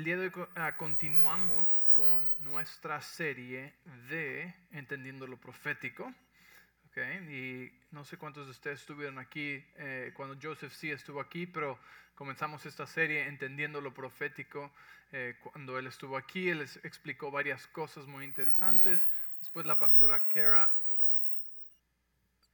El día de hoy ah, continuamos con nuestra serie de Entendiendo lo Profético. Okay, y no sé cuántos de ustedes estuvieron aquí eh, cuando Joseph sí estuvo aquí, pero comenzamos esta serie Entendiendo lo Profético. Eh, cuando él estuvo aquí, él les explicó varias cosas muy interesantes. Después la pastora Kara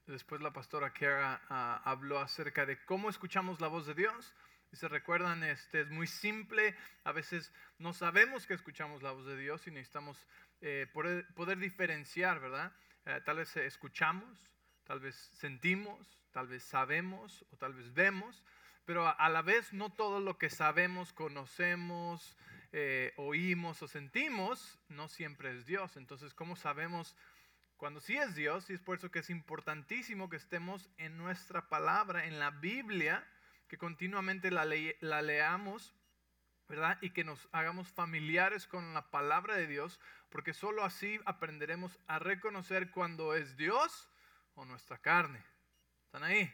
Después la pastora Kara ah, habló acerca de cómo escuchamos la voz de Dios. Y se recuerdan, este es muy simple. A veces no sabemos que escuchamos la voz de Dios y necesitamos eh, poder, poder, diferenciar, ¿verdad? Eh, tal vez escuchamos, tal vez sentimos, tal vez sabemos o tal vez vemos, pero a, la vez no todo lo que sabemos, conocemos, eh, oímos o sentimos no siempre es Dios. Entonces, ¿cómo sabemos? Cuando sí es Dios, y es por eso que es importantísimo que estemos en nuestra palabra, en la Biblia, que continuamente la, la leamos, ¿verdad? Y que nos hagamos familiares con la palabra de Dios, porque solo así aprenderemos a reconocer cuando es Dios o nuestra carne. ¿Están ahí?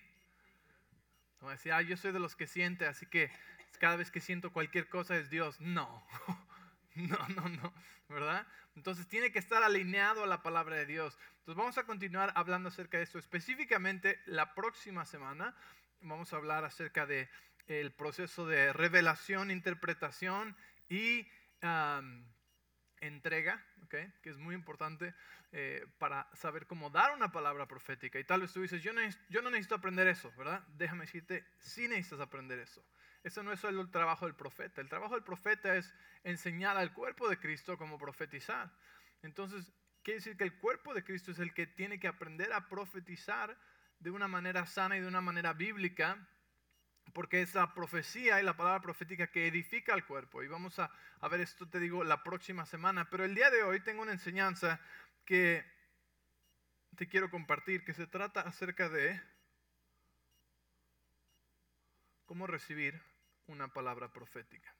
Como decía, ah, yo soy de los que siente, así que cada vez que siento cualquier cosa es Dios. No, no, no, no, ¿verdad? Entonces tiene que estar alineado a la palabra de Dios. Entonces vamos a continuar hablando acerca de esto. Específicamente la próxima semana vamos a hablar acerca de el proceso de revelación, interpretación y entrega, ¿okay? que es muy importante eh, para saber cómo dar una palabra profética. Y tal vez tú dices, yo no, yo no necesito aprender eso, ¿verdad? Déjame decirte, sí necesitas aprender eso. Eso no es solo el trabajo del profeta. El trabajo del profeta es enseñar al cuerpo de Cristo cómo profetizar. Entonces, quiere decir que el cuerpo de Cristo es el que tiene que aprender a profetizar de una manera sana y de una manera bíblica, porque es la profecía y la palabra profética que edifica al cuerpo. Y vamos a, a ver esto, te digo, la próxima semana. Pero el día de hoy tengo una enseñanza que te quiero compartir, que se trata acerca de cómo recibir una palabra profética.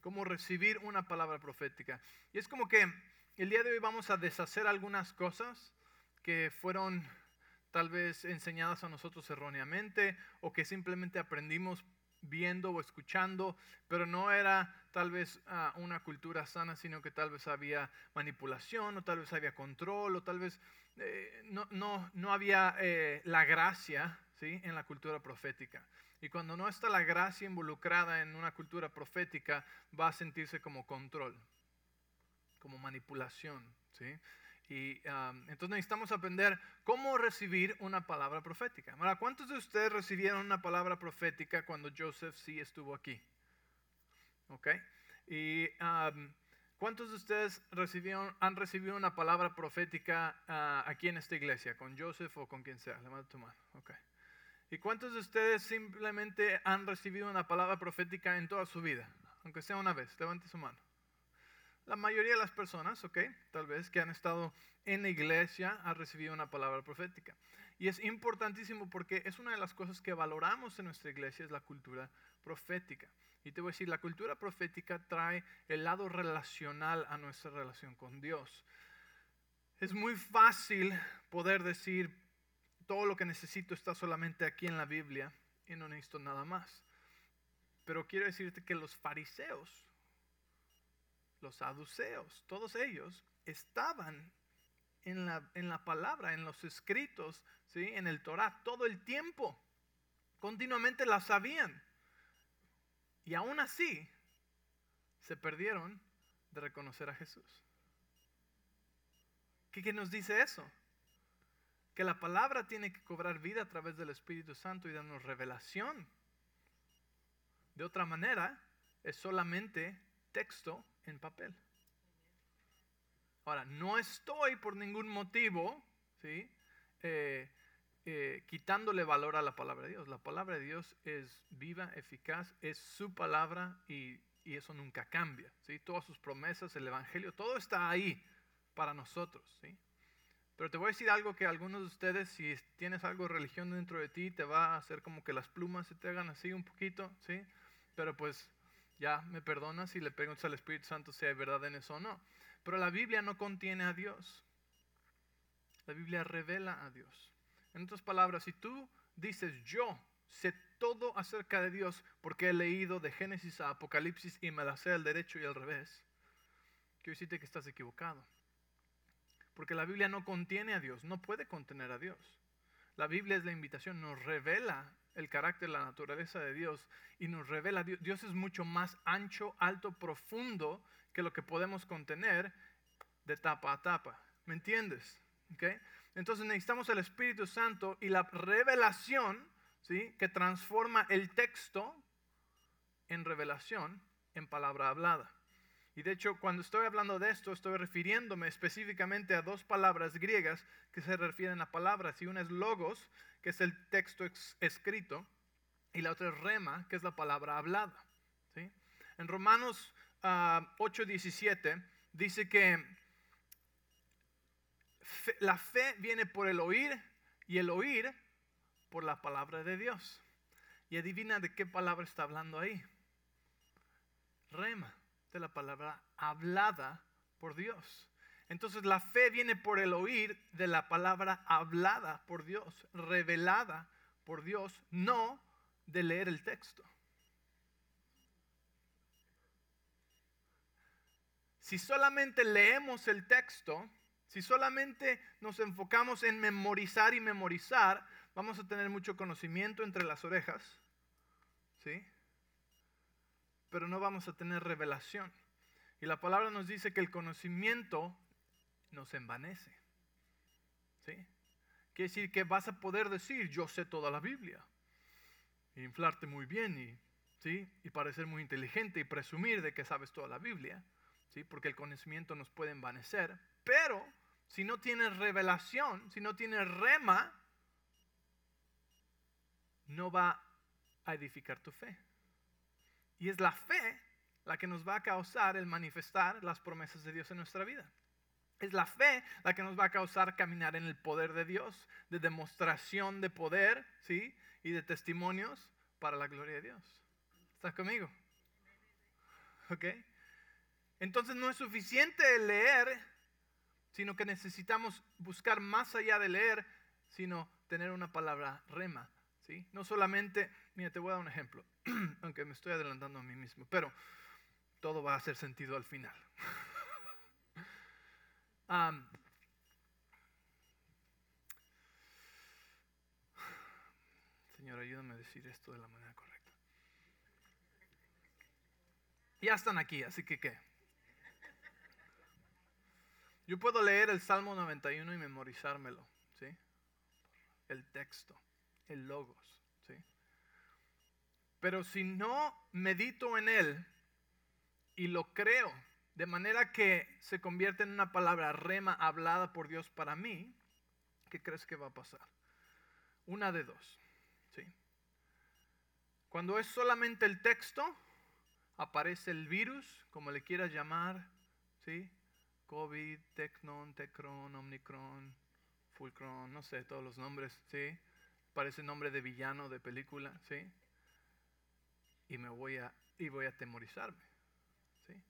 Cómo recibir una palabra profética. Y es como que el día de hoy vamos a deshacer algunas cosas que fueron tal vez enseñadas a nosotros erróneamente o que simplemente aprendimos viendo o escuchando, pero no era tal vez ah, una cultura sana, sino que tal vez había manipulación o tal vez había control o tal vez eh, no, no, no, había eh, la gracia ¿sí? en la cultura profética. Y cuando no está la gracia involucrada en una cultura profética, va a sentirse como control, como manipulación. ¿sí? Y entonces necesitamos aprender cómo recibir una palabra profética. Ahora, ¿cuántos de ustedes recibieron una palabra profética cuando Joseph sí estuvo aquí? ¿Ok? ¿Y cuántos de ustedes recibieron, han recibido una palabra profética ah, aquí en esta iglesia, con Joseph o con quien sea? Levanta tu mano. Ok. ¿Y cuántos de ustedes simplemente han recibido una palabra profética en toda su vida? Aunque sea una vez, levante su mano. La mayoría de las personas, ok, tal vez que han estado en la iglesia, han recibido una palabra profética. Y es importantísimo porque es una de las cosas que valoramos en nuestra iglesia, es la cultura profética. Y te voy a decir, la cultura profética trae el lado relacional a nuestra relación con Dios. Es muy fácil poder decir, todo lo que necesito está solamente aquí en la Biblia y no necesito nada más. Pero quiero decirte que los fariseos los saduceos, todos ellos estaban en la, en la palabra, en los escritos, ¿sí? en el Torah, todo el tiempo. Continuamente la sabían. Y aún así se perdieron de reconocer a Jesús. ¿Qué, ¿Qué, nos dice eso? Que la palabra tiene que cobrar vida a través del Espíritu Santo y darnos revelación. De otra manera, es solamente texto en papel. Ahora, no estoy por ningún motivo ¿sí? Eh, eh, quitándole valor a la palabra de Dios. La palabra de Dios es viva, eficaz, es su palabra y, eso nunca cambia. ¿sí? Todas sus promesas, el Evangelio, todo está ahí para nosotros. ¿sí? Pero te voy a decir algo que algunos de ustedes, si tienes algo de religión dentro de ti, te va a hacer como que las plumas se te hagan así un poquito, ¿sí? Pero pues ya me perdonas si le preguntas al Espíritu Santo si hay verdad en eso o no. Pero la Biblia no contiene a Dios. La Biblia revela a Dios. En otras palabras, si tú dices yo sé todo acerca de Dios porque he leído de Génesis a Apocalipsis y me la sé al derecho y al revés, quiero decirte que estás equivocado. Porque la Biblia no contiene a Dios, no puede contener a Dios. La Biblia es la invitación, nos revela el carácter, la naturaleza de Dios y nos revela, Dios, Dios es mucho más ancho, alto, profundo que lo que podemos contener de tapa a tapa. ¿Me entiendes? ¿Okay? Entonces necesitamos el Espíritu Santo y la revelación ¿sí? que transforma el texto en revelación en palabra hablada. Y de hecho, cuando estoy hablando de esto, estoy refiriéndome específicamente a dos palabras griegas que se refieren a palabras. Y una es logos, que es el texto escrito, y la otra es rema, que es la palabra hablada. En Romanos 8:17 ah, dice que la fe viene por el oír y el oír por la palabra de Dios. Y adivina de qué palabra está hablando ahí. Rema de la palabra hablada por Dios. Entonces la fe viene por el oír de la palabra hablada por Dios, revelada por Dios, no de leer el texto. Si solamente leemos el texto, si solamente nos enfocamos en memorizar y memorizar, vamos a tener mucho conocimiento entre las orejas, ¿sí? Pero no vamos a tener revelación. Y la palabra nos dice que el conocimiento nos envanece. ¿Sí? Quiere decir que vas a poder decir, yo sé toda la Biblia. E inflarte muy bien y, ¿sí? y parecer muy inteligente y presumir de que sabes toda la Biblia. ¿sí? Porque el conocimiento nos puede envanecer. Pero si no tienes revelación, si no tienes rema, no va a edificar tu fe. Y es la fe la que nos va a causar el manifestar las promesas de Dios en nuestra vida. Es la fe la que nos va a causar caminar en el poder de Dios, de demostración de poder, ¿sí? Y de testimonios para la gloria de Dios. ¿Estás conmigo? ¿Ok? Entonces no es suficiente leer, sino que necesitamos buscar más allá de leer, sino tener una palabra rema, No solamente, mira, te voy a dar un ejemplo. aunque me estoy adelantando a mí mismo, pero todo va a hacer sentido al final. señor, ayúdame a decir esto de la manera correcta. Ya están aquí, así que ¿qué? Yo puedo leer el Salmo 91 y memorizármelo, ¿sí? El texto, el logos. Pero si no medito en él y lo creo, de manera que se convierte en una palabra rema hablada por Dios para mí, ¿qué crees que va a pasar? Una de dos. ¿sí? Cuando es solamente el texto, aparece el virus, como le quieras llamar, ¿sí? COVID, Tecnon, Tecron, Omnicron, Fulcron, no sé, todos los nombres, ¿sí? Parece nombre de villano de película, ¿sí? y me voy a y voy a atemorizarme. ¿sí?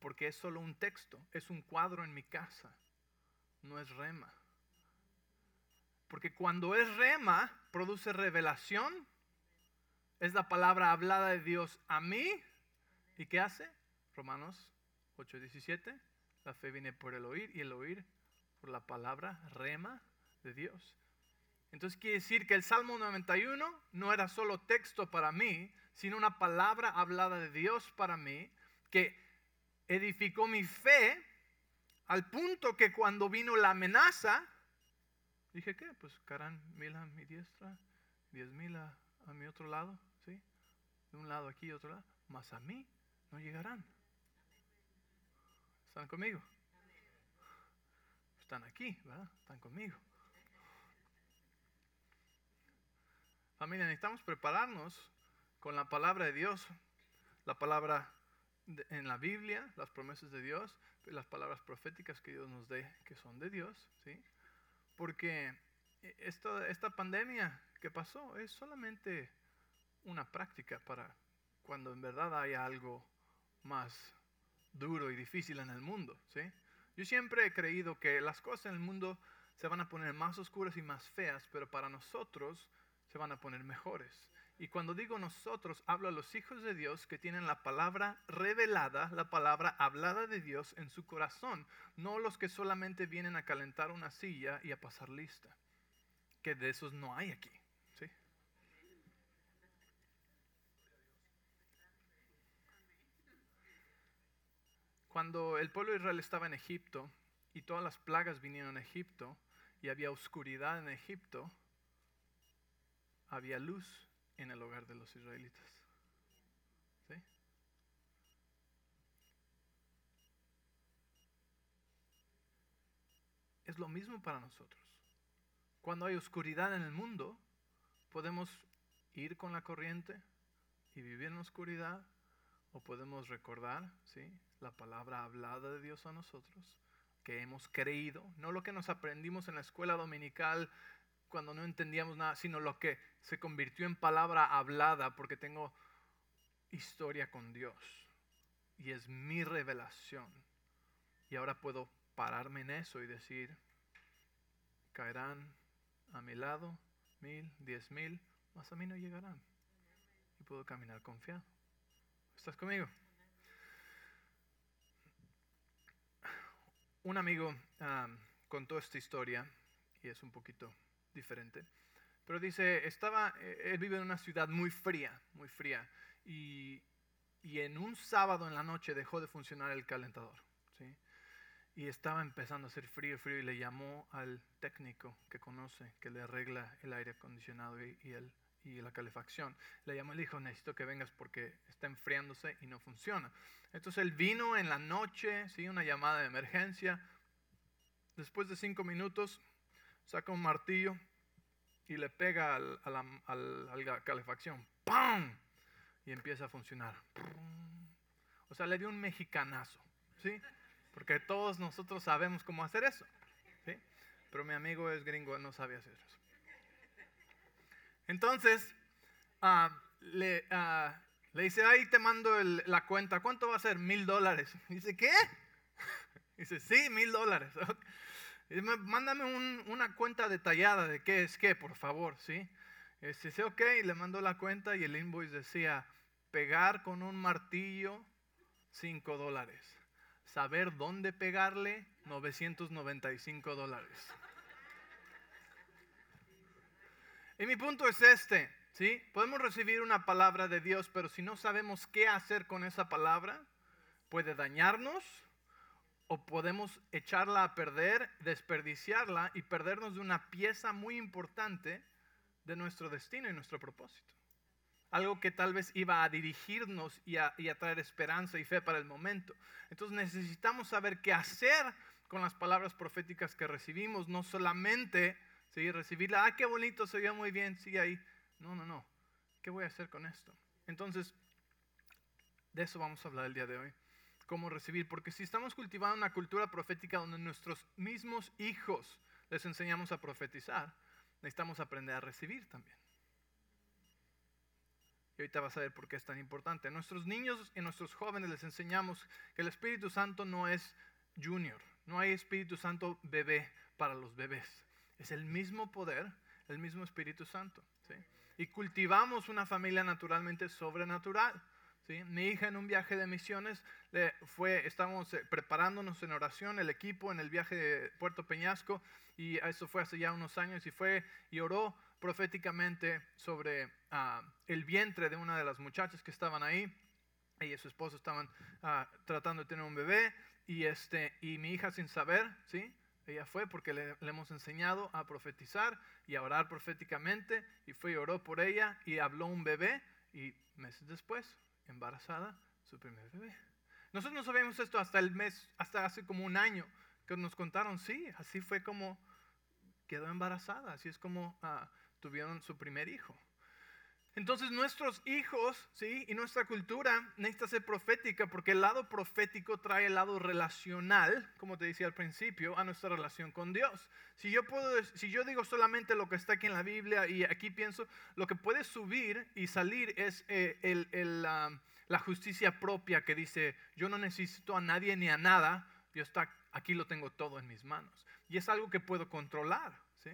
Porque es solo un texto, es un cuadro en mi casa, no es rema. Porque cuando es rema, produce revelación, es la palabra hablada de Dios a mí. ¿Y qué hace? Romanos 8:17, la fe viene por el oír y el oír por la palabra rema Dios. Entonces quiere decir que el Salmo 91 no era solo texto para mí, sino una palabra hablada de Dios para mí, que edificó mi fe al punto que cuando vino la amenaza, dije, ¿qué? Pues mil a mi diestra, diez mil a, mi otro lado, ¿sí? De un lado aquí y otro lado, más a mí no llegarán. ¿Están conmigo? Están aquí, ¿verdad? Están conmigo. Familia, necesitamos prepararnos con la palabra de Dios, la palabra en la Biblia, las promesas de Dios, las palabras proféticas que Dios nos dé, que son de Dios, ¿sí? Porque esta, esta pandemia que pasó es solamente una práctica para cuando en verdad haya algo más duro y difícil en el mundo, ¿sí? Yo siempre he creído que las cosas en el mundo se van a poner más oscuras y más feas, pero para nosotros se van a poner mejores. Y cuando digo nosotros, hablo a los hijos de Dios que tienen la palabra revelada, la palabra hablada de Dios en su corazón, no los que solamente vienen a calentar una silla y a pasar lista, que de esos no hay aquí. Cuando el pueblo de Israel estaba en Egipto y todas las plagas vinieron a Egipto y había oscuridad en Egipto, había luz en el hogar de los israelitas. Es lo mismo para nosotros. Cuando hay oscuridad en el mundo, podemos ir con la corriente y vivir en oscuridad o podemos recordar ¿sí? la palabra hablada de Dios a nosotros, que hemos creído, no lo que nos aprendimos en la escuela dominical cuando no entendíamos nada, sino lo que se convirtió en palabra hablada porque tengo historia con Dios y es mi revelación. Y ahora puedo pararme en eso y decir, caerán a mi lado mil, diez mil, más a mí no llegarán. Y puedo caminar confiado. ¿Estás conmigo? Un amigo ah, contó esta historia y es un poquito diferente. Pero dice, estaba, eh, él vive en una ciudad muy fría, muy fría. Y, y en un sábado en la noche dejó de funcionar el calentador. ¿sí? Y estaba empezando a hacer frío, frío, y le llamó al técnico que conoce, que le arregla el aire acondicionado y, el, y la calefacción. Le llamó y le dijo, necesito que vengas porque está enfriándose y no funciona. Entonces él vino en la noche, ¿sí? una llamada de emergencia. Después de cinco minutos, saca un martillo y le pega al, a, la, calefacción. ¡Pam! Y empieza a funcionar. O sea, le dio un mexicanazo. ¿Sí? Porque todos nosotros sabemos cómo hacer eso. ¿sí? Pero mi amigo es gringo, no sabe hacer eso. Entonces, le, uh, le, dice, ahí te mando la cuenta. ¿Cuánto va a ser? Mil dólares. Dice, ¿qué? Dice, sí, mil dólares. Mándame una cuenta detallada de qué es qué, por favor, ¿sí? Este, dice, ok, le mandó la cuenta y el invoice decía, pegar con un martillo, 5 dólares. Saber dónde pegarle, 995 dólares. Y mi punto es este, ¿sí? Podemos recibir una palabra de Dios, pero si no sabemos qué hacer con esa palabra, puede dañarnos, o podemos echarla a perder, desperdiciarla y perdernos de una pieza muy importante de nuestro destino y nuestro propósito. Algo que tal vez iba a dirigirnos y a, traer esperanza y fe para el momento. Entonces necesitamos saber qué hacer con las palabras proféticas que recibimos, no solamente ¿sí? recibirla, ah, qué bonito, se ve muy bien, sigue ahí. No, no, no. ¿Qué voy a hacer con esto? Entonces, de eso vamos a hablar el día de hoy cómo recibir. Porque si estamos cultivando una cultura profética donde nuestros mismos hijos les enseñamos a profetizar, necesitamos aprender a recibir también. Y ahorita vas a ver por qué es tan importante. A nuestros niños y a nuestros jóvenes les enseñamos que el Espíritu Santo no es junior, no hay Espíritu Santo bebé para los bebés. Es el mismo poder, el mismo Espíritu Santo. Y cultivamos una familia naturalmente sobrenatural. Mi hija en un viaje de misiones, le fue, estábamos eh, preparándonos en oración, el equipo en el viaje de Puerto Peñasco, y eso fue hace ya unos años, y fue y oró proféticamente sobre ah, el vientre de una de las muchachas que estaban ahí. Ella y su esposo estaban ah, tratando de tener un bebé, y, este, y mi hija sin saber, ¿sí? Ella fue porque le, le, hemos enseñado a profetizar y a orar proféticamente, y fue y oró por ella, y habló un bebé, y meses después embarazada su primer bebé. Nosotros no sabíamos esto hasta el mes, hasta hace como un año, que nos contaron, sí, así fue como quedó embarazada, así es como ah, tuvieron su primer hijo. Entonces nuestros hijos, ¿sí? Y nuestra cultura necesita ser profética porque el lado profético trae el lado relacional, como te decía al principio, a nuestra relación con Dios. Si yo, puedo, si yo digo solamente lo que está aquí en la Biblia y aquí pienso, lo que puede subir y salir es eh, el, la justicia propia que dice, yo no necesito a nadie ni a nada, yo está, aquí lo tengo todo en mis manos. y es algo que puedo controlar. ¿sí?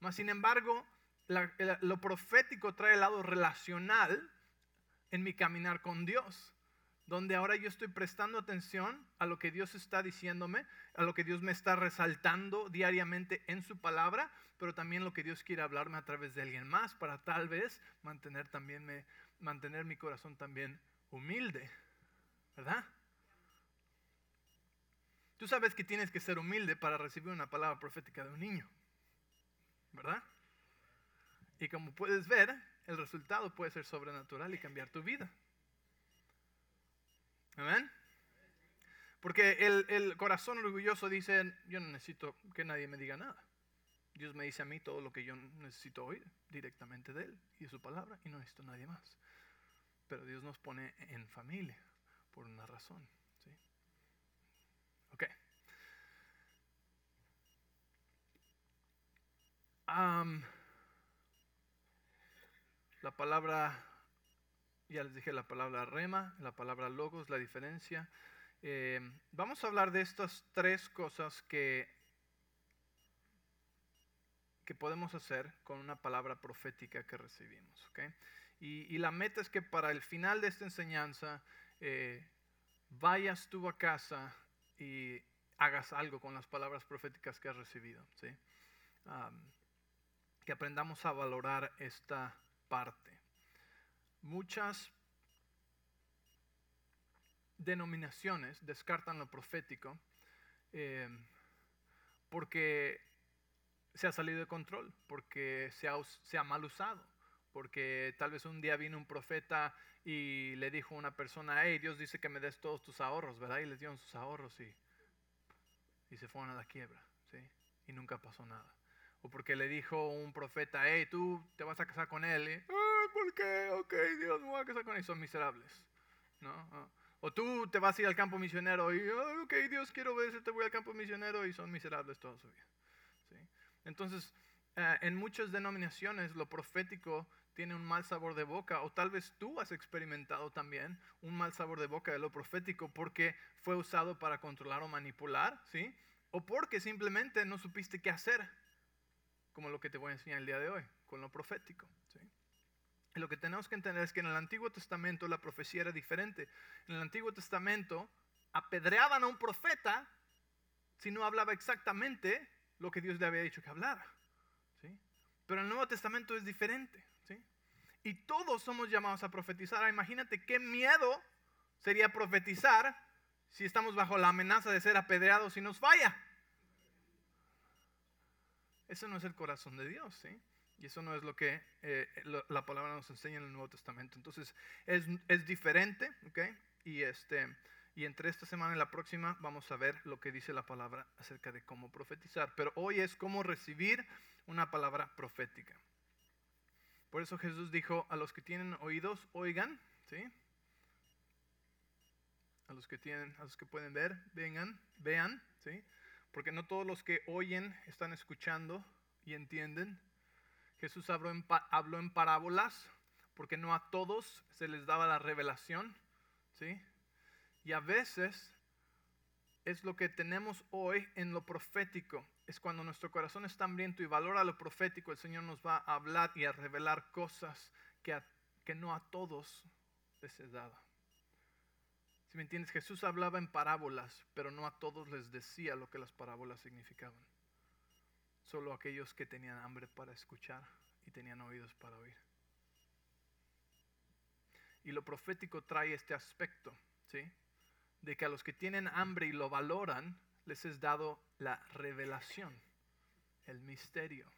Mas, sin embargo, lo profético trae el lado relacional en mi caminar con Dios donde ahora yo estoy prestando atención a lo que Dios está diciéndome, a lo que Dios me está resaltando diariamente en su palabra, pero también lo que Dios quiere hablarme a través de alguien más para tal vez mantener también me, mantener mi corazón también humilde, ¿verdad? Tú sabes que tienes que ser humilde para recibir una palabra profética de un niño, ¿verdad? Y como puedes ver, el resultado puede ser sobrenatural y cambiar tu vida. Amén. Porque el, el, corazón orgulloso dice, yo no necesito que nadie me diga nada. Dios me dice a mí todo lo que yo necesito oír directamente de Él y de su palabra y no necesito a nadie más. Pero Dios nos pone en familia por una razón. ¿sí? Ok. La palabra ya les dije la palabra rema, la palabra logos, la diferencia. Eh, vamos a hablar de estas tres cosas que, que podemos hacer con una palabra profética que recibimos. Y, la meta es que para el final de esta enseñanza eh, vayas tú a casa y hagas algo con las palabras proféticas que has recibido. que aprendamos a valorar esta parte muchas denominaciones descartan lo profético eh, porque se ha salido de control, porque se ha, mal usado, porque tal vez un día vino un profeta y le dijo a una persona, hey, Dios dice que me des todos tus ahorros, ¿verdad? Y les dieron sus ahorros y, y se fueron a la quiebra, ¿sí? Y nunca pasó nada. O porque le dijo un profeta, hey, tú te vas a casar con él. Y, ¿por qué? Ok, Dios, me voy a casar con ellos. Son miserables. ¿no? Ah. O tú te vas a ir al campo misionero y, ok, Dios, quiero ver te voy al campo misionero y son miserables toda su vida. ¿sí? Entonces, eh, en muchas denominaciones lo profético tiene un mal sabor de boca, o tal vez tú has experimentado también un mal sabor de boca de lo profético porque fue usado para controlar o manipular, ¿sí? O porque simplemente no supiste qué hacer, como lo que te voy a enseñar el día de hoy, con lo profético. lo que tenemos que entender es que en el Antiguo Testamento la profecía era diferente. En el Antiguo Testamento apedreaban a un profeta si no hablaba exactamente lo que Dios le había dicho que hablara. Pero el Nuevo Testamento es diferente. Y todos somos llamados a profetizar. Imagínate qué miedo sería profetizar si estamos bajo la amenaza de ser apedreados y nos falla. Eso no es el corazón de Dios. ¿sí? Y eso no es lo que eh, la palabra nos enseña en el Nuevo Testamento. Entonces es, es diferente, ¿ok? Y, este, y entre esta semana y la próxima vamos a ver lo que dice la palabra acerca de cómo profetizar. Pero hoy es cómo recibir una palabra profética. Por eso Jesús dijo, a los que tienen oídos, oigan, ¿sí? A los que tienen, a los que pueden ver, vengan, vean, ¿sí? Porque no todos los que oyen están escuchando y entienden. Jesús habló en, parábolas porque no a todos se les daba la revelación, ¿sí? Y a veces es lo que tenemos hoy en lo profético. Es cuando nuestro corazón está hambriento y valora lo profético, el Señor nos va a hablar y a revelar cosas que, que no a todos les es dada. Si me entiendes, Jesús hablaba en parábolas, pero no a todos les decía lo que las parábolas significaban solo aquellos que tenían hambre para escuchar y tenían oídos para oír. Y lo profético trae este aspecto, ¿sí? De que a los que tienen hambre y lo valoran, les es dado la revelación, el misterio,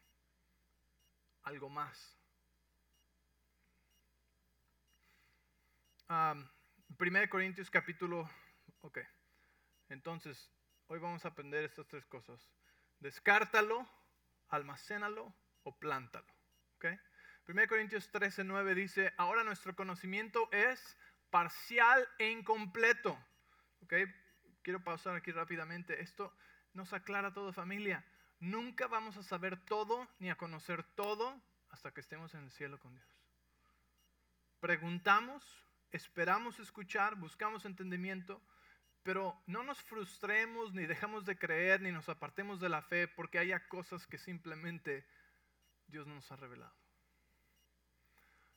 algo más. 1 Corintios capítulo, ok. Entonces, hoy vamos a aprender estas tres cosas. Descártalo, almacénalo o plántalo. ¿okay? 1 Corintios 13, 9 dice, ahora nuestro conocimiento es parcial e incompleto. ¿okay? Quiero pausar aquí rápidamente. Esto nos aclara todo familia. Nunca vamos a saber todo ni a conocer todo hasta que estemos en el cielo con Dios. Preguntamos, esperamos escuchar, buscamos entendimiento, Pero no nos frustremos, ni dejamos de creer, ni nos apartemos de la fe, porque haya cosas que simplemente Dios no nos ha revelado.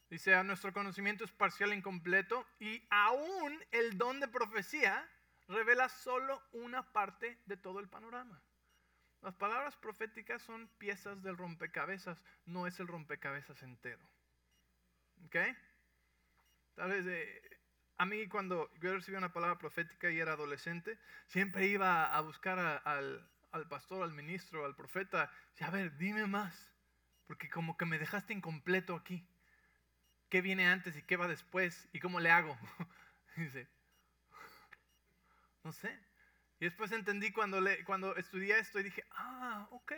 Dice, nuestro conocimiento es parcial e incompleto, y aún el don de profecía revela solo una parte de todo el panorama. Las palabras proféticas son piezas del rompecabezas, no es el rompecabezas entero. ¿Ok? Tal vez eh, a mí cuando yo recibí una palabra profética y era adolescente, siempre iba a buscar al, al, pastor, al ministro, al profeta, y a ver, dime más, porque como que me dejaste incompleto aquí. ¿Qué viene antes y qué va después? ¿Y cómo le hago? Dice, no sé. Y después entendí cuando, le, cuando estudié esto y dije, ah, ok.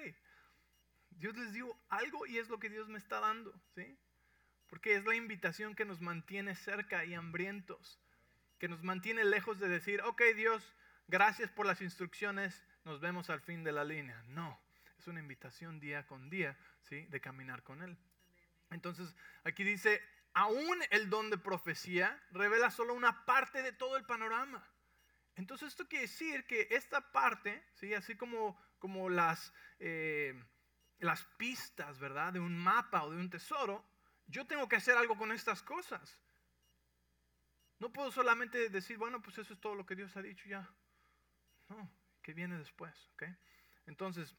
Dios les dio algo y es lo que Dios me está dando, ¿sí? Porque es la invitación que nos mantiene cerca y hambrientos, que nos mantiene lejos de decir, ok Dios, gracias por las instrucciones, nos vemos al fin de la línea. No, es una invitación día con día, ¿sí? De caminar con Él. Entonces, aquí dice, aún el don de profecía revela solo una parte de todo el panorama. Entonces esto quiere decir que esta parte, ¿sí? así como, como las, eh, las pistas ¿verdad? de un mapa o de un tesoro, yo tengo que hacer algo con estas cosas. No puedo solamente decir, bueno, pues eso es todo lo que Dios ha dicho ya. No, que viene después. ¿okay? Entonces,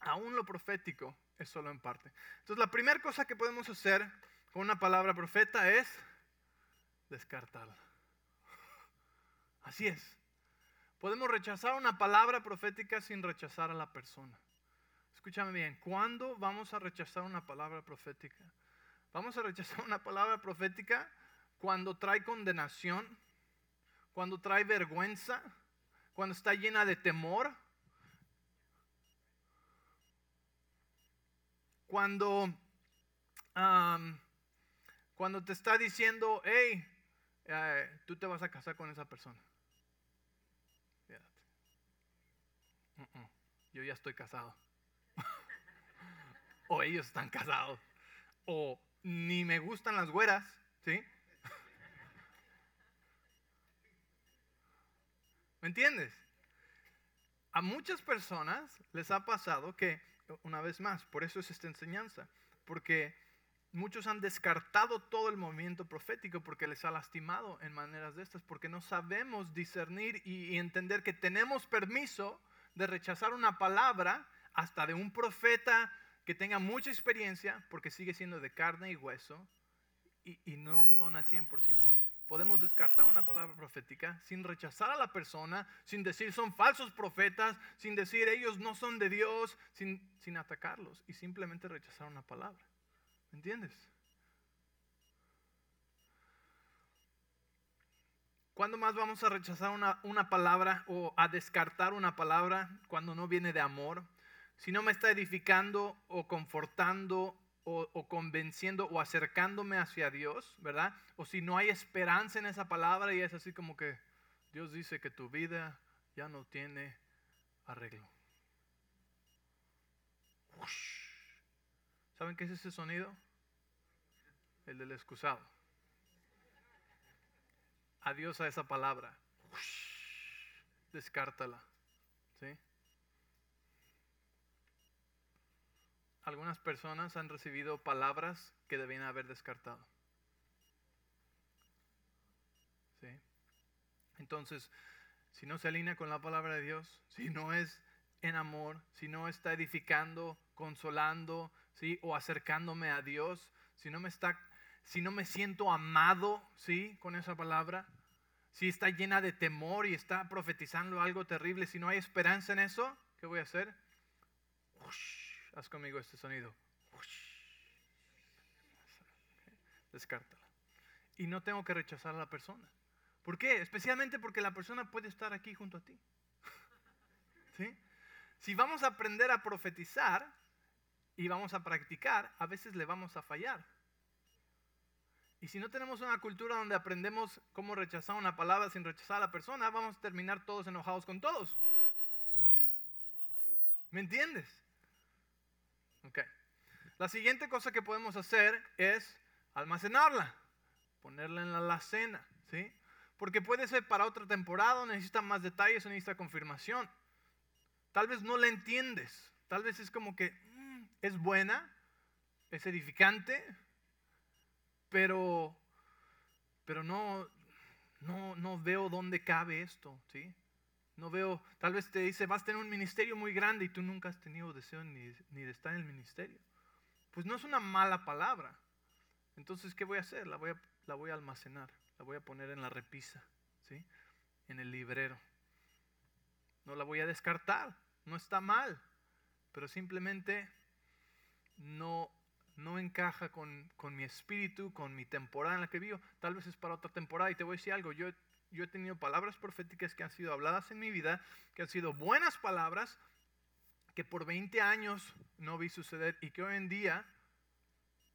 aún lo profético es solo en parte. Entonces, la primera cosa que podemos hacer con una palabra profeta es descartarla. Así es. Podemos rechazar una palabra profética sin rechazar a la persona. Escúchame bien, ¿cuándo vamos a rechazar una palabra profética? Vamos a rechazar una palabra profética cuando trae condenación, cuando trae vergüenza, cuando está llena de temor, cuando, cuando te está diciendo, hey, eh, tú te vas a casar con esa persona. Yo ya estoy casado. o ellos están casados. O ni me gustan las güeras, ¿sí? ¿Me entiendes? A muchas personas les ha pasado que, una vez más, por eso es esta enseñanza, porque muchos han descartado todo el movimiento profético porque les ha lastimado en maneras de estas, porque no sabemos discernir y, y entender que tenemos permiso de rechazar una palabra hasta de un profeta que tenga mucha experiencia, porque sigue siendo de carne y hueso, y, no son al 100%. Podemos descartar una palabra profética sin rechazar a la persona, sin decir son falsos profetas, sin decir ellos no son de Dios, sin, sin atacarlos y simplemente rechazar una palabra. ¿Me entiendes? ¿Cuándo más vamos a rechazar una, palabra o a descartar una palabra cuando no viene de amor? Si no me está edificando o confortando o, convenciendo o acercándome hacia Dios, ¿verdad? O si no hay esperanza en esa palabra y es así como que Dios dice que tu vida ya no tiene arreglo. ¿Saben qué es ese sonido? El del excusado adiós a esa palabra. Descártala. ¿sí? Algunas personas han recibido palabras que debían haber descartado. ¿sí? Entonces, si no se alinea con la palabra de Dios, si no es en amor, si no está edificando, consolando, ¿sí? o acercándome a Dios, si no me está si no me siento amado, ¿sí? Con esa palabra, si está llena de temor y está profetizando algo terrible, si no hay esperanza en eso, ¿qué voy a hacer? Haz conmigo este sonido. Descártala. Y no tengo que rechazar a la persona. ¿Por qué? Especialmente porque la persona puede estar aquí junto a ti. ¿Sí? Si vamos a aprender a profetizar y vamos a practicar, a veces le vamos a fallar. Y si no tenemos una cultura donde aprendemos cómo rechazar una palabra sin rechazar a la persona, vamos a terminar todos enojados con todos. ¿Me entiendes? Ok. La siguiente cosa que podemos hacer es almacenarla, ponerla en la alacena, ¿sí? Porque puede ser para otra temporada, necesita más detalles, necesita confirmación. Tal vez no la entiendes. Tal vez es como que mm, es buena, es edificante, pero, pero no, no, no veo dónde cabe esto, ¿sí? No veo, tal vez te dice, vas a tener un ministerio muy grande y tú nunca has tenido deseo ni, ni de estar en el ministerio. Pues no es una mala palabra. Entonces, ¿qué voy a hacer? La voy a, la voy a almacenar, la voy a poner en la repisa, ¿sí? En el librero. No la voy a descartar, no está mal, pero simplemente no no encaja con, mi espíritu, con mi temporada en la que vivo. Tal vez es para otra temporada. Y te voy a decir algo, yo, yo he tenido palabras proféticas que han sido habladas en mi vida, que han sido buenas palabras, que por 20 años no vi suceder y que hoy en día,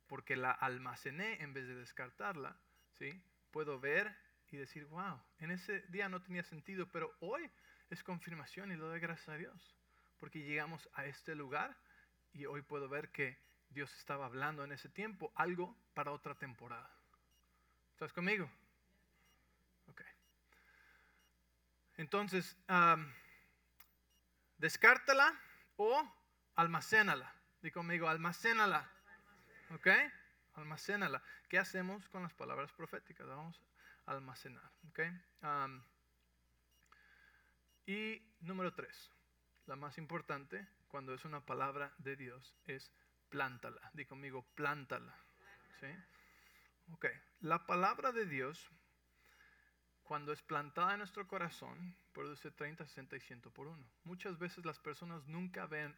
porque la almacené en vez de descartarla, ¿sí? puedo ver y decir, wow, en ese día no tenía sentido, pero hoy es confirmación y lo doy gracias a Dios, porque llegamos a este lugar y hoy puedo ver que Dios estaba hablando en ese tiempo algo para otra temporada. ¿Estás conmigo? Ok. Entonces, descártala o almacénala. Di conmigo, almacénala. ¿Ok? Almacénala. ¿Qué hacemos con las palabras proféticas? Vamos a almacenar. ¿Ok? y número tres, la más importante cuando es una palabra de Dios es plántala. Di conmigo, plántala. ¿Sí? Ok, la palabra de Dios, cuando es plantada en nuestro corazón, produce 30, 60 y 100 por uno. Muchas veces las personas nunca ven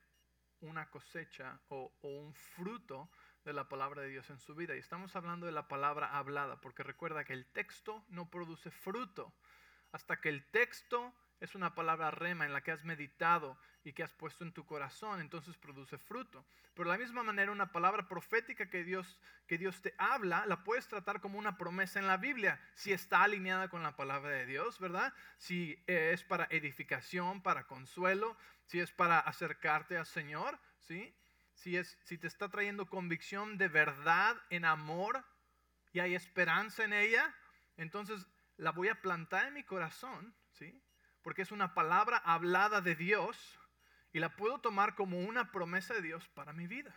una cosecha o, o un fruto de la palabra de Dios en su vida. Y estamos hablando de la palabra hablada, porque recuerda que el texto no produce fruto. Hasta que el texto es una palabra rema en la que has meditado y que has puesto en tu corazón, entonces produce fruto. Pero de la misma manera, una palabra profética que Dios, que Dios te habla, la puedes tratar como una promesa en la Biblia, si está alineada con la palabra de Dios, ¿verdad? Si es para edificación, para consuelo, si es para acercarte al Señor, ¿sí? Si, es, si te está trayendo convicción de verdad en amor y hay esperanza en ella, entonces la voy a plantar en mi corazón, ¿sí? Porque es una palabra hablada de Dios y la puedo tomar como una promesa de Dios para mi vida.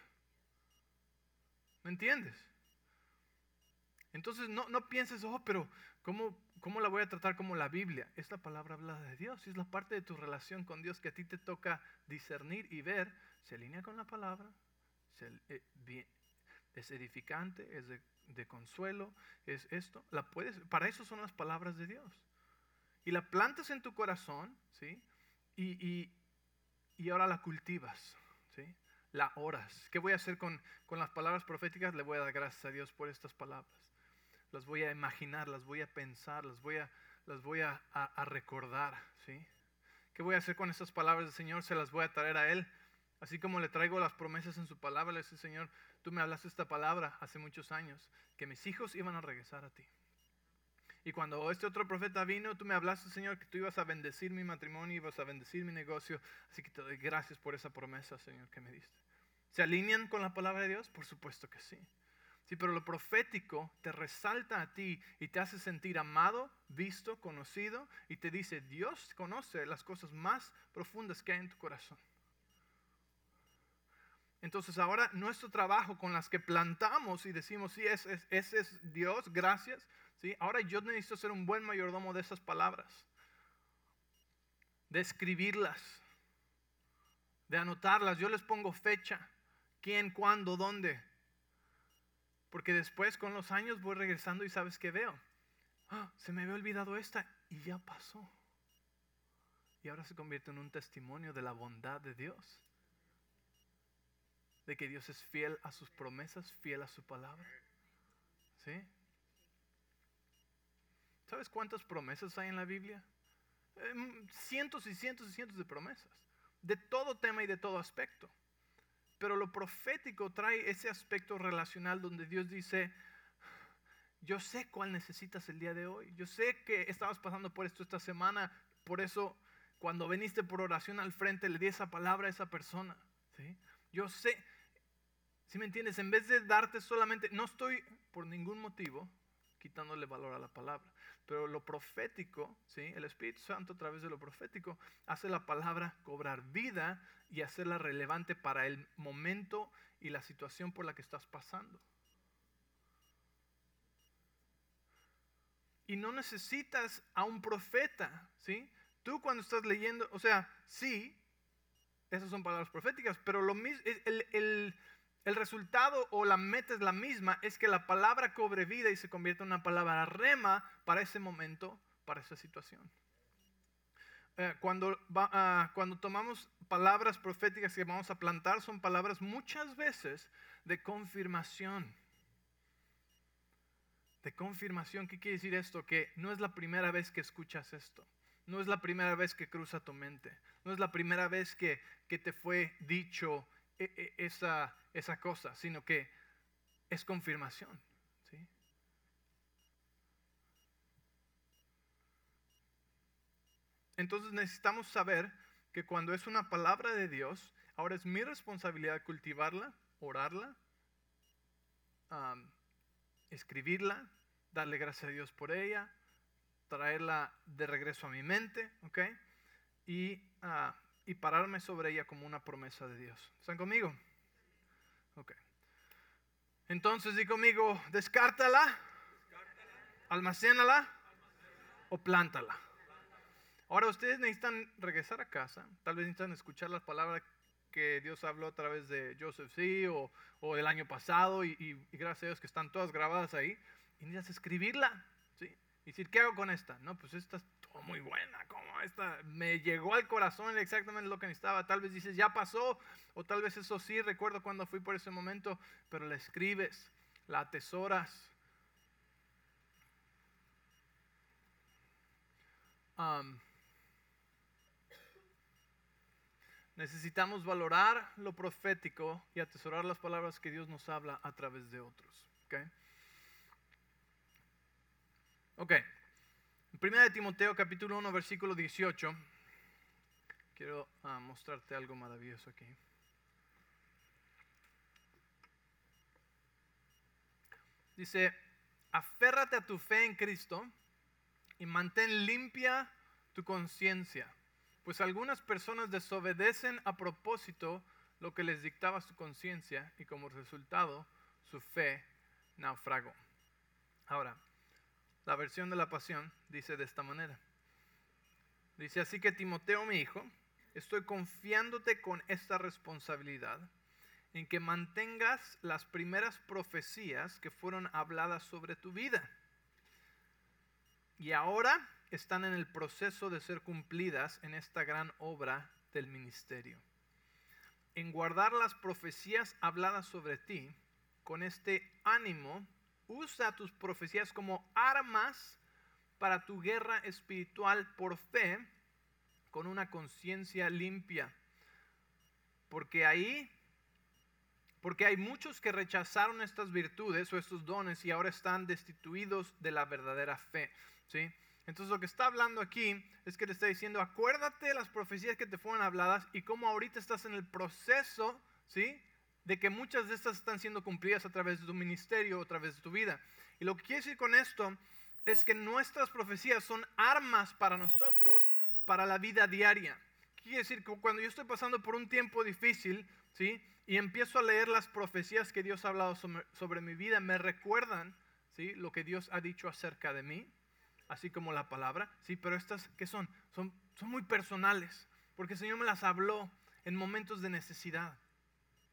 ¿Me entiendes? Entonces no, no pienses, oh, pero ¿cómo, ¿cómo la voy a tratar como la Biblia? Es la palabra hablada de Dios, es la parte de tu relación con Dios que a ti te toca discernir y ver, se alinea con la palabra, eh, es edificante, es de, consuelo, es esto. La puedes, para eso son las palabras de Dios y la plantas en tu corazón, ¿sí? Y, y, ahora la cultivas, ¿sí? La oras. ¿Qué voy a hacer con, con, las palabras proféticas? Le voy a dar gracias a Dios por estas palabras. Las voy a imaginar, las voy a pensar, las voy a, las voy a, a, recordar, ¿sí? ¿Qué voy a hacer con estas palabras del Señor? Se las voy a traer a Él. Así como le traigo las promesas en su palabra, le dice, Señor, tú me hablaste esta palabra hace muchos años, que mis hijos iban a regresar a ti. Y cuando este otro profeta vino, tú me hablaste, Señor, que tú ibas a bendecir mi matrimonio, ibas a bendecir mi negocio. Así que te doy gracias por esa promesa, Señor, que me diste. ¿Se alinean con la palabra de Dios? Por supuesto que sí. Sí, pero lo profético te resalta a ti y te hace sentir amado, visto, conocido y te dice, Dios conoce las cosas más profundas que hay en tu corazón. Entonces ahora nuestro trabajo con las que plantamos y decimos, sí, ese es Dios, gracias, Ahora yo necesito ser un buen mayordomo de esas palabras, de escribirlas, de anotarlas. Yo les pongo fecha, quién, cuándo, dónde. Porque después con los años voy regresando y sabes qué veo. Ah, se me había olvidado esta y ya pasó. Y ahora se convierte en un testimonio de la bondad de Dios. De que Dios es fiel a sus promesas, fiel a su palabra. ¿Sí? ¿Sabes cuántas promesas hay en la Biblia? Em, cientos y cientos y cientos de promesas, de todo tema y de todo aspecto. Pero lo profético trae ese aspecto relacional donde Dios dice, yo sé cuál necesitas el día de hoy, yo sé que estabas pasando por esto esta semana, por eso cuando viniste por oración al frente le di esa palabra a esa persona. ¿sí? Yo sé, si me entiendes, en vez de darte solamente, no estoy por ningún motivo quitándole valor a la palabra pero lo profético, ¿sí? el Espíritu Santo a través de lo profético hace la palabra cobrar vida y hacerla relevante para el momento y la situación por la que estás pasando. Y no necesitas a un profeta, ¿sí? Tú cuando estás leyendo, o sea, sí, esas son palabras proféticas, pero lo mismo, el, el, el resultado o la meta es la misma, es que la palabra cobre vida y se convierta en una palabra rema para ese momento, para esa situación. Eh, cuando, ah, cuando tomamos palabras proféticas que vamos a plantar, son palabras muchas veces de confirmación. De confirmación, ¿qué quiere decir esto? Que no es la primera vez que escuchas esto. No es la primera vez que cruza tu mente. No es la primera vez que, que te fue dicho esa, esa cosa, sino que es confirmación. ¿sí? Entonces necesitamos saber que cuando es una palabra de Dios, ahora es mi responsabilidad cultivarla, orarla, escribirla, darle gracias a Dios por ella, traerla de regreso a mi mente, ¿ok? Y uh, y pararme sobre ella como una promesa de Dios. ¿Están conmigo? Ok. Entonces di conmigo, descártala, almacénala o plántala. Ahora ustedes necesitan regresar a casa, tal vez necesitan escuchar las palabras que Dios habló a través de Joseph C. o, o del año pasado y, y, gracias a Dios que están todas grabadas ahí. Y necesitas escribirla, ¿sí? Y decir, ¿qué hago con esta? No, pues esta muy buena, como esta, me llegó al corazón exactamente lo que necesitaba. Tal vez dices, ya pasó, o tal vez eso sí, recuerdo cuando fui por ese momento, pero la escribes, la atesoras. necesitamos valorar lo profético y atesorar las palabras que Dios nos habla a través de otros. ¿ok? Ok. Primera de Timoteo capítulo 1 versículo 18. Quiero ah, mostrarte algo maravilloso aquí. Dice, aférrate a tu fe en Cristo y mantén limpia tu conciencia, pues algunas personas desobedecen a propósito lo que les dictaba su conciencia y como resultado su fe naufragó. Ahora, la versión de la pasión dice de esta manera. Dice así que Timoteo, mi hijo, estoy confiándote con esta responsabilidad en que mantengas las primeras profecías que fueron habladas sobre tu vida. Y ahora están en el proceso de ser cumplidas en esta gran obra del ministerio. En guardar las profecías habladas sobre ti con este ánimo usa tus profecías como armas para tu guerra espiritual por fe con una conciencia limpia. Porque ahí, porque hay muchos que rechazaron estas virtudes o estos dones y ahora están destituidos de la verdadera fe. ¿sí? Entonces lo que está hablando aquí es que te está diciendo, acuérdate de las profecías que te fueron habladas y cómo ahorita estás en el proceso, ¿sí? De que muchas de estas están siendo cumplidas a través de tu ministerio a través de tu vida. Y lo que quiero decir con esto es que nuestras profecías son armas para nosotros para la vida diaria. Quiere decir que cuando yo estoy pasando por un tiempo difícil, ¿sí? Y empiezo a leer las profecías que Dios ha hablado sobre, mi vida, me recuerdan, ¿sí? Lo que Dios ha dicho acerca de mí, así como la palabra, ¿sí? Pero estas, ¿qué son? Son, son muy personales, porque el Señor me las habló en momentos de necesidad.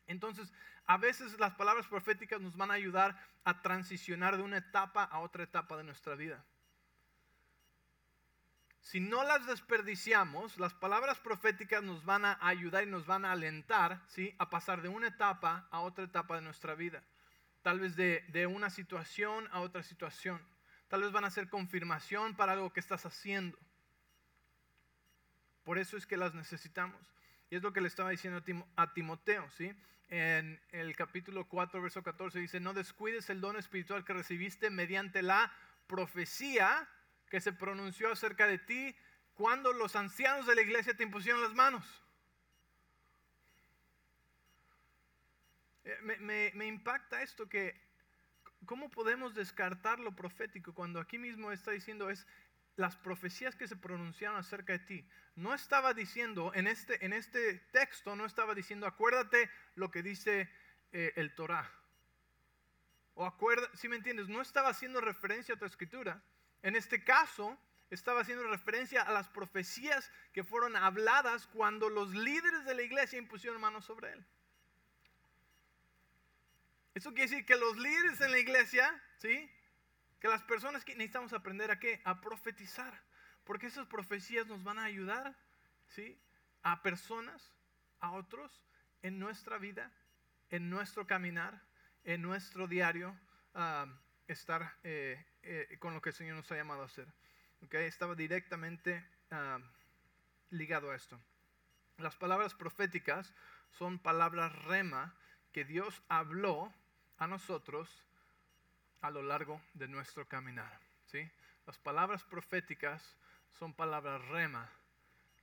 Entonces, a veces las palabras proféticas nos van a ayudar a transicionar de una etapa a otra etapa de nuestra vida. Si no las desperdiciamos, las palabras proféticas nos van a ayudar y nos van a alentar ¿sí? a pasar de una etapa a otra etapa de nuestra vida. Tal vez de, de una situación a otra situación. Tal vez van a ser confirmación para algo que estás haciendo. Por eso es que las necesitamos. Y es lo que le estaba diciendo a Timoteo, ¿sí? en el capítulo 4, verso 14, dice, no descuides el don espiritual que recibiste mediante la profecía que se pronunció acerca de ti cuando los ancianos de la iglesia te impusieron las manos. Eh, me, me, impacta esto que ¿cómo podemos descartar lo profético cuando aquí mismo está diciendo es las profecías que se pronunciaron acerca de ti? No estaba diciendo, en este, en este texto no estaba diciendo, acuérdate lo que dice eh, el Torah. O acuerda, si me entiendes, no estaba haciendo referencia a tu escritura. En este caso, estaba haciendo referencia a las profecías que fueron habladas cuando los líderes de la iglesia impusieron manos sobre él. Eso quiere decir que los líderes en la iglesia, ¿sí? Que las personas que necesitamos aprender a qué? A profetizar. Porque esas profecías nos van a ayudar, ¿sí? A personas, a otros, en nuestra vida, en nuestro caminar, en nuestro diario, estar eh, eh, con lo que el Señor nos ha llamado a hacer. ¿Okay? Estaba directamente ligado a esto. Las palabras proféticas son palabras rema que Dios habló a nosotros a lo largo de nuestro caminar. ¿sí? Las palabras proféticas son palabras rema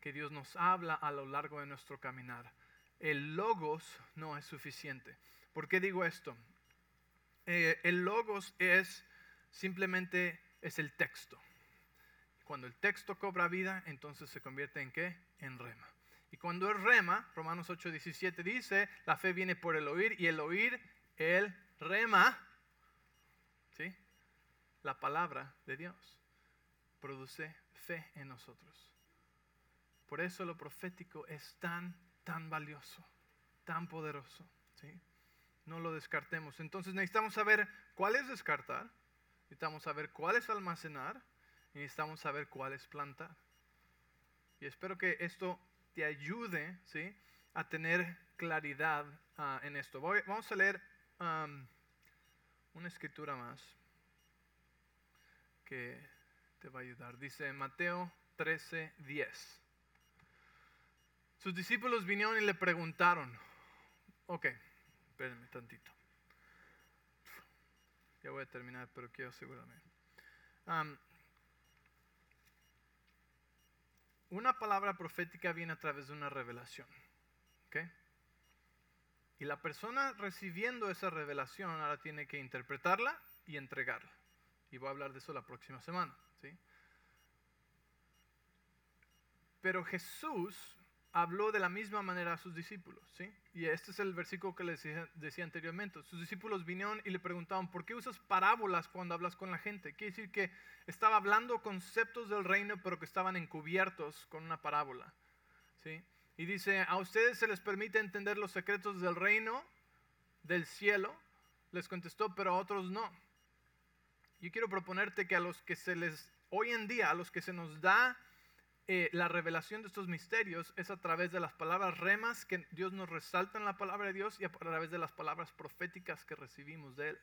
que Dios nos habla a lo largo de nuestro caminar. El logos no es suficiente. ¿Por qué digo esto? Eh, el logos es simplemente es el texto. Cuando el texto cobra vida, entonces se convierte en qué? En rema. Y cuando es rema, Romanos 8:17 dice, la fe viene por el oír y el oír el rema. La palabra de Dios produce fe en nosotros. Por eso lo profético es tan, tan valioso, tan poderoso, ¿sí? No lo descartemos. Entonces necesitamos saber cuál es descartar, necesitamos saber cuál es almacenar y necesitamos saber cuál es plantar. Y espero que esto te ayude, ¿sí? A tener claridad ah, en esto. vamos a leer una escritura más que te va a ayudar. Dice Mateo 13, 10. Sus discípulos vinieron y le preguntaron, ok, espérenme tantito. Ya voy a terminar, pero quiero asegurarme. una palabra profética viene a través de una revelación. ¿okay? Y la persona recibiendo esa revelación ahora tiene que interpretarla y entregarla. Y voy a hablar de eso la próxima semana. ¿sí? Pero Jesús habló de la misma manera a sus discípulos. ¿sí? Y este es el versículo que les decía, anteriormente. Sus discípulos vinieron y le preguntaban, ¿por qué usas parábolas cuando hablas con la gente? Quiere decir que estaba hablando conceptos del reino, pero que estaban encubiertos con una parábola. ¿sí? Y dice, a ustedes se les permite entender los secretos del reino, del cielo. Les contestó, pero a otros no. Yo quiero proponerte que a los que se les, hoy en día, a los que se nos da eh, la revelación de estos misterios, es a través de las palabras remas que Dios nos resalta en la palabra de Dios y a través de las palabras proféticas que recibimos de Él.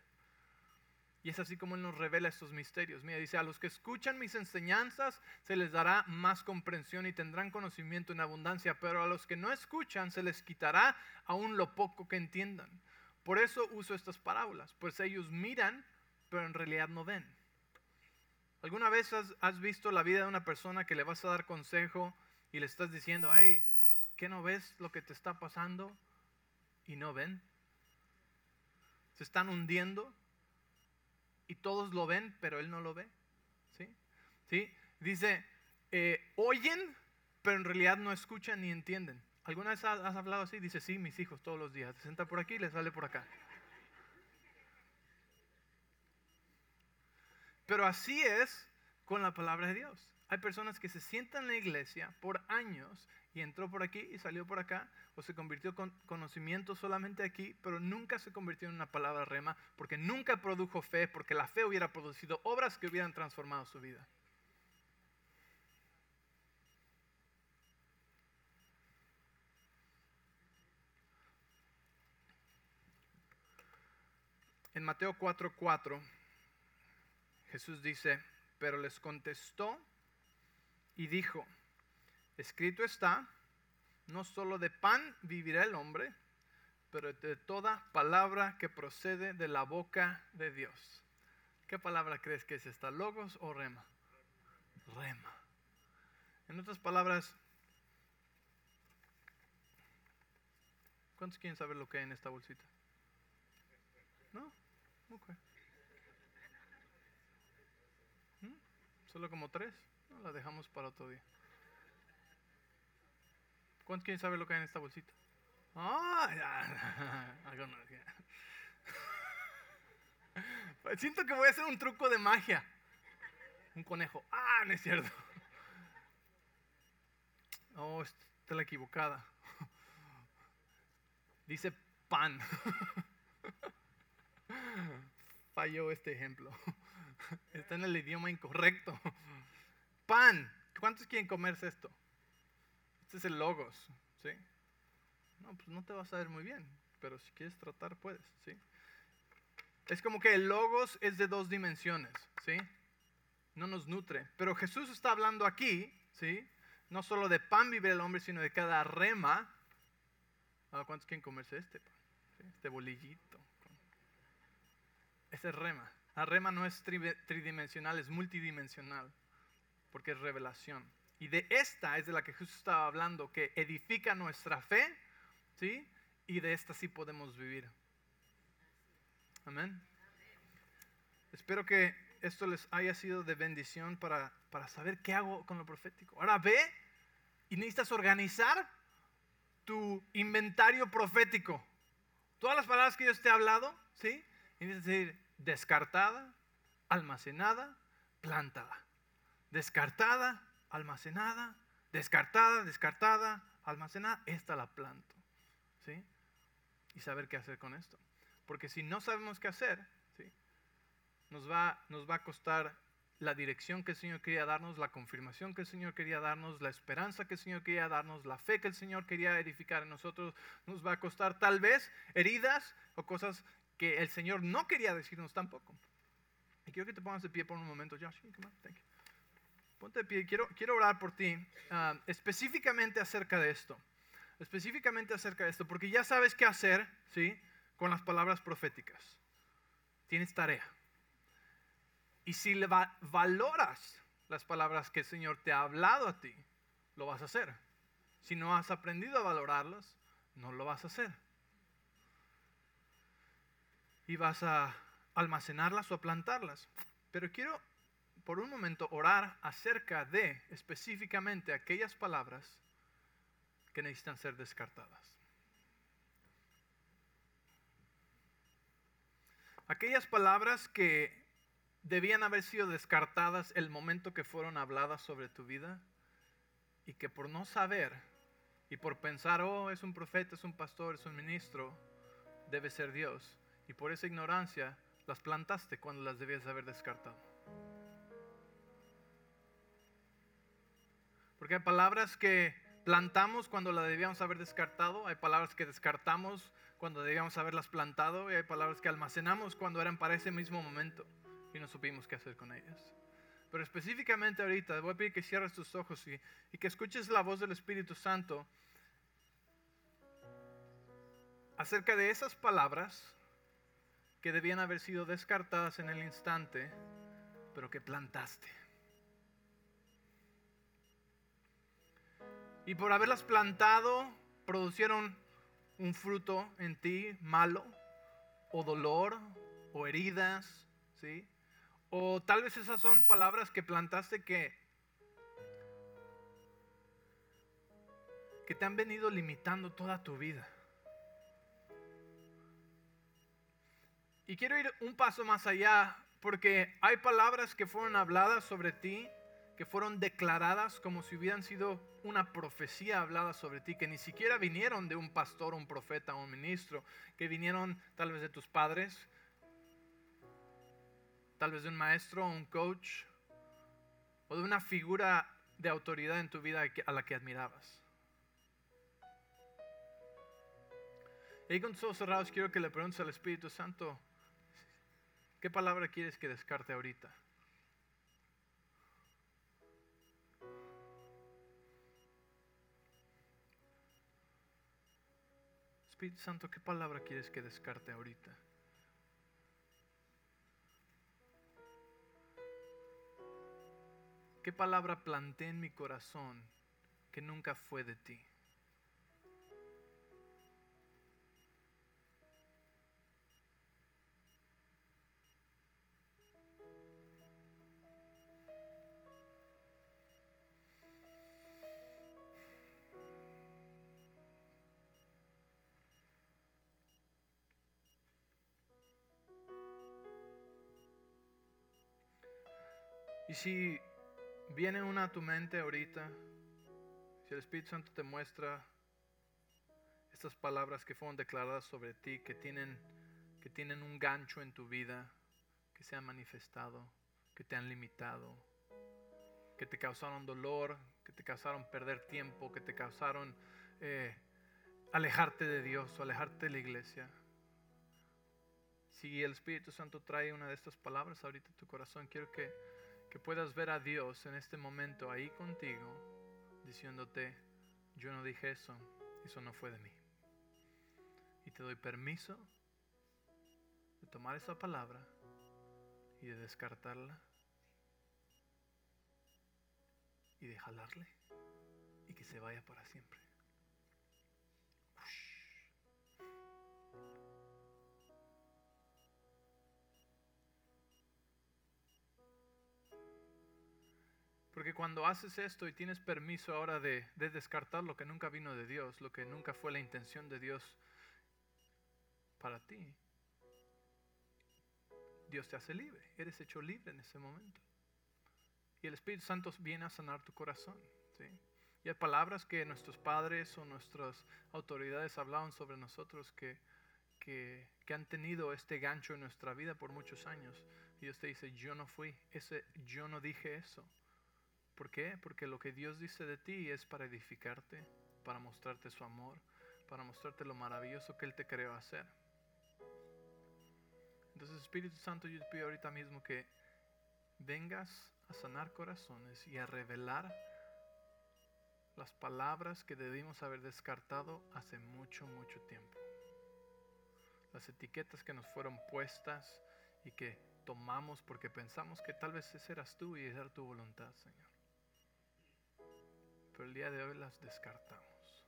Y es así como Él nos revela estos misterios. Mira, dice, a los que escuchan mis enseñanzas se les dará más comprensión y tendrán conocimiento en abundancia, pero a los que no escuchan se les quitará aún lo poco que entiendan. Por eso uso estas parábolas, pues ellos miran, pero en realidad no ven. ¿Alguna vez has, has visto la vida de una persona que le vas a dar consejo y le estás diciendo, hey, ¿qué no ves lo que te está pasando? Y no ven. Se están hundiendo y todos lo ven, pero él no lo ve. ¿Sí? ¿Sí? Dice, eh, oyen, pero en realidad no escuchan ni entienden. ¿Alguna vez has, hablado así? Dice, sí, mis hijos todos los días. Se sienta por aquí y le sale por acá. Pero así es con la palabra de Dios. Hay personas que se sientan en la iglesia por años y entró por aquí y salió por acá, o se convirtió con conocimiento solamente aquí, pero nunca se convirtió en una palabra rema, porque nunca produjo fe, porque la fe hubiera producido obras que hubieran transformado su vida. En Mateo 4:4, Jesús dice, pero les contestó y dijo, Escrito está, no solo de pan vivirá el hombre, pero de toda palabra que procede de la boca de Dios. ¿Qué palabra crees que es esta? ¿Logos o rema? Rema. En otras palabras, ¿cuántos quieren saber lo que hay en esta bolsita? ¿No? Ok. ¿Solo como tres? No, la dejamos para otro día. ¿Cuántos quieren saber lo que hay en esta bolsita? Ah, Siento que voy a hacer un truco de magia. Un conejo. Ah, no es cierto. Oh, está la equivocada. Dice pan. Falló este ejemplo. Está en el idioma incorrecto. Pan. ¿Cuántos quieren comerse esto? Este es el logos, ¿sí? No, pues no te vas a ver muy bien, pero si quieres tratar puedes, ¿sí? Es como que el logos es de dos dimensiones, ¿sí? No nos nutre. Pero Jesús está hablando aquí, ¿sí? No solo de pan vive el hombre, sino de cada rema. Ah, ¿Cuántos quieren comerse este? Este bolillito. Ese es rema. La rema no es tridimensional, es multidimensional, porque es revelación. Y de esta es de la que Jesús estaba hablando, que edifica nuestra fe, ¿sí? Y de esta sí podemos vivir. Amén. Espero que esto les haya sido de bendición para, para saber qué hago con lo profético. Ahora ve y necesitas organizar tu inventario profético. Todas las palabras que Dios te ha hablado, ¿sí? Y decir descartada, almacenada, plantada. Descartada, almacenada, descartada, descartada, almacenada, esta la planto. ¿Sí? Y saber qué hacer con esto. Porque si no sabemos qué hacer, ¿sí? nos, va, nos va a costar la dirección que el Señor quería darnos, la confirmación que el Señor quería darnos, la esperanza que el Señor quería darnos, la fe que el Señor quería edificar en nosotros, nos va a costar tal vez heridas o cosas que el Señor no quería decirnos tampoco. Y quiero que te pongas de pie por un momento, Josh. Thank you. Ponte de pie, quiero, quiero orar por ti ah, específicamente acerca de esto. Específicamente acerca de esto, porque ya sabes qué hacer, ¿sí? Con las palabras proféticas. Tienes tarea. Y si le valoras las palabras que el Señor te ha hablado a ti, lo vas a hacer. Si no has aprendido a valorarlas, no lo vas a hacer. Y vas a almacenarlas o a plantarlas. Pero quiero por un momento orar acerca de específicamente aquellas palabras que necesitan ser descartadas. Aquellas palabras que debían haber sido descartadas el momento que fueron habladas sobre tu vida y que por no saber y por pensar, oh, es un profeta, es un pastor, es un ministro, debe ser Dios. Y por esa ignorancia las plantaste cuando las debías haber descartado. Porque hay palabras que plantamos cuando las debíamos haber descartado, hay palabras que descartamos cuando debíamos haberlas plantado y hay palabras que almacenamos cuando eran para ese mismo momento y no supimos qué hacer con ellas. Pero específicamente ahorita, voy a pedir que cierres tus ojos y, y que escuches la voz del Espíritu Santo acerca de esas palabras que debían haber sido descartadas en el instante, pero que plantaste. Y por haberlas plantado, producieron un fruto en ti malo, o dolor, o heridas, ¿sí? O tal vez esas son palabras que plantaste que, que te han venido limitando toda tu vida. Y quiero ir un paso más allá, porque hay palabras que fueron habladas sobre ti que fueron declaradas como si hubieran sido una profecía hablada sobre ti, que ni siquiera vinieron de un pastor, un profeta, un ministro, que vinieron tal vez de tus padres, tal vez de un maestro, un coach, o de una figura de autoridad en tu vida a la que admirabas. Y con tus ojos cerrados quiero que le preguntes al Espíritu Santo, ¿qué palabra quieres que descarte ahorita? Espíritu Santo, ¿qué palabra quieres que descarte ahorita? ¿Qué palabra planté en mi corazón que nunca fue de ti? Si viene una a tu mente ahorita, si el Espíritu Santo te muestra estas palabras que fueron declaradas sobre ti, que tienen, que tienen un gancho en tu vida, que se han manifestado, que te han limitado, que te causaron dolor, que te causaron perder tiempo, que te causaron eh, alejarte de Dios o alejarte de la iglesia. Si el Espíritu Santo trae una de estas palabras ahorita en tu corazón, quiero que, que puedas ver a Dios en este momento ahí contigo, diciéndote, yo no dije eso, eso no fue de mí. Y te doy permiso de tomar esa palabra y de descartarla y de jalarle y que se vaya para siempre. Porque cuando haces esto y tienes permiso ahora de, de, descartar lo que nunca vino de Dios, lo que nunca fue la intención de Dios para ti, Dios te hace libre, eres hecho libre en ese momento. Y el Espíritu Santo viene a sanar tu corazón. ¿sí? Y hay palabras que nuestros padres o nuestras autoridades hablaban sobre nosotros que, que, que han tenido este gancho en nuestra vida por muchos años. Y Dios te dice, yo no fui, ese, yo no dije eso. ¿Por qué? Porque lo que Dios dice de ti es para edificarte, para mostrarte su amor, para mostrarte lo maravilloso que Él te creó hacer. Entonces, Espíritu Santo, yo te pido ahorita mismo que vengas a sanar corazones y a revelar las palabras que debimos haber descartado hace mucho, mucho tiempo. Las etiquetas que nos fueron puestas y que tomamos porque pensamos que tal vez ese eras tú y esa era tu voluntad, Señor. Pero el día de hoy las descartamos.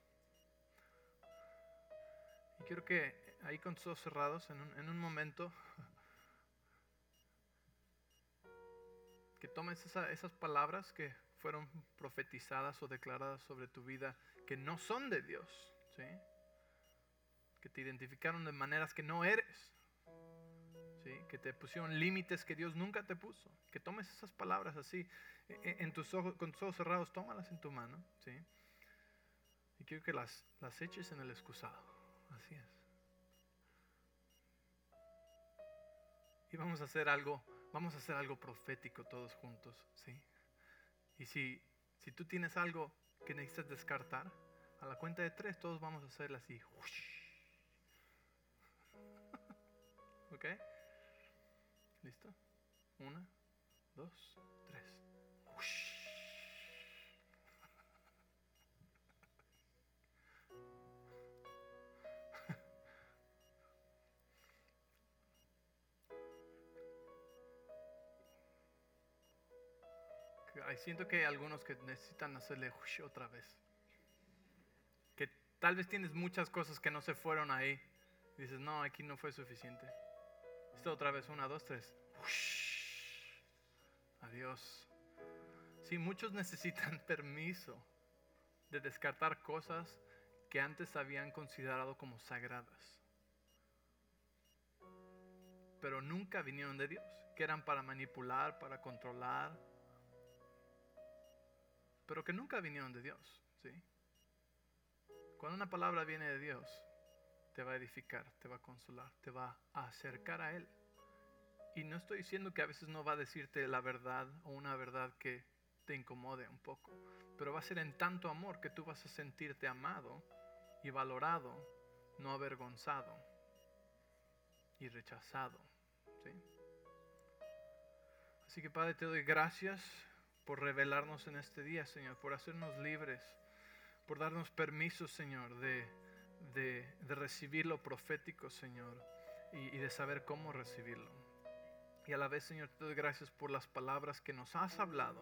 Y quiero que ahí con tus ojos cerrados, en un, en un momento, que tomes esas palabras que fueron profetizadas o declaradas sobre tu vida que no son de Dios, ¿sí? que te identificaron de maneras que no eres, que te pusieron límites que Dios nunca te puso, que tomes esas palabras así, e, e, en tus ojos, con tus ojos cerrados, tómalas en tu mano, ¿sí? y quiero que las, las eches en el excusado, así es. Y vamos a hacer algo Vamos a hacer algo profético todos juntos, ¿sí? Y si, si tú tienes algo que necesitas descartar, a la cuenta de tres todos vamos a hacerlo así. ¿Ok? ¿Listo? Una, dos, tres. siento que hay algunos que necesitan hacerle otra vez. Que tal vez tienes muchas cosas que no se fueron ahí. dices, no, aquí no fue suficiente. Esto otra vez, una, dos, tres. Adiós. Sí, muchos necesitan permiso de descartar cosas que antes habían considerado como sagradas. Pero nunca vinieron de Dios, que eran para manipular, para controlar, pero que nunca vinieron de Dios. ¿sí? Cuando una palabra viene de Dios, te va a edificar, te va a consolar, te va a acercar a Él. Y no estoy diciendo que a veces no va a decirte la verdad o una verdad que te incomode un poco, pero va a ser en tanto amor que tú vas a sentirte amado y valorado, no avergonzado y rechazado. ¿sí? Así que Padre, te doy gracias por revelarnos en este día, Señor, por hacernos libres, por darnos permiso, Señor, de, de, recibir lo profético, Señor, y, de saber cómo recibirlo. Y a la vez, Señor, te doy gracias por las palabras que nos has hablado,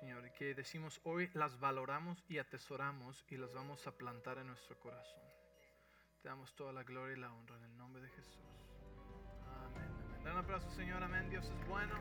Señor, y que decimos hoy las valoramos y atesoramos y las vamos a plantar en nuestro corazón. Te damos toda la gloria y la honra en el nombre de Jesús. Amén. amén. un aplauso, Señor. Amén. Dios es bueno.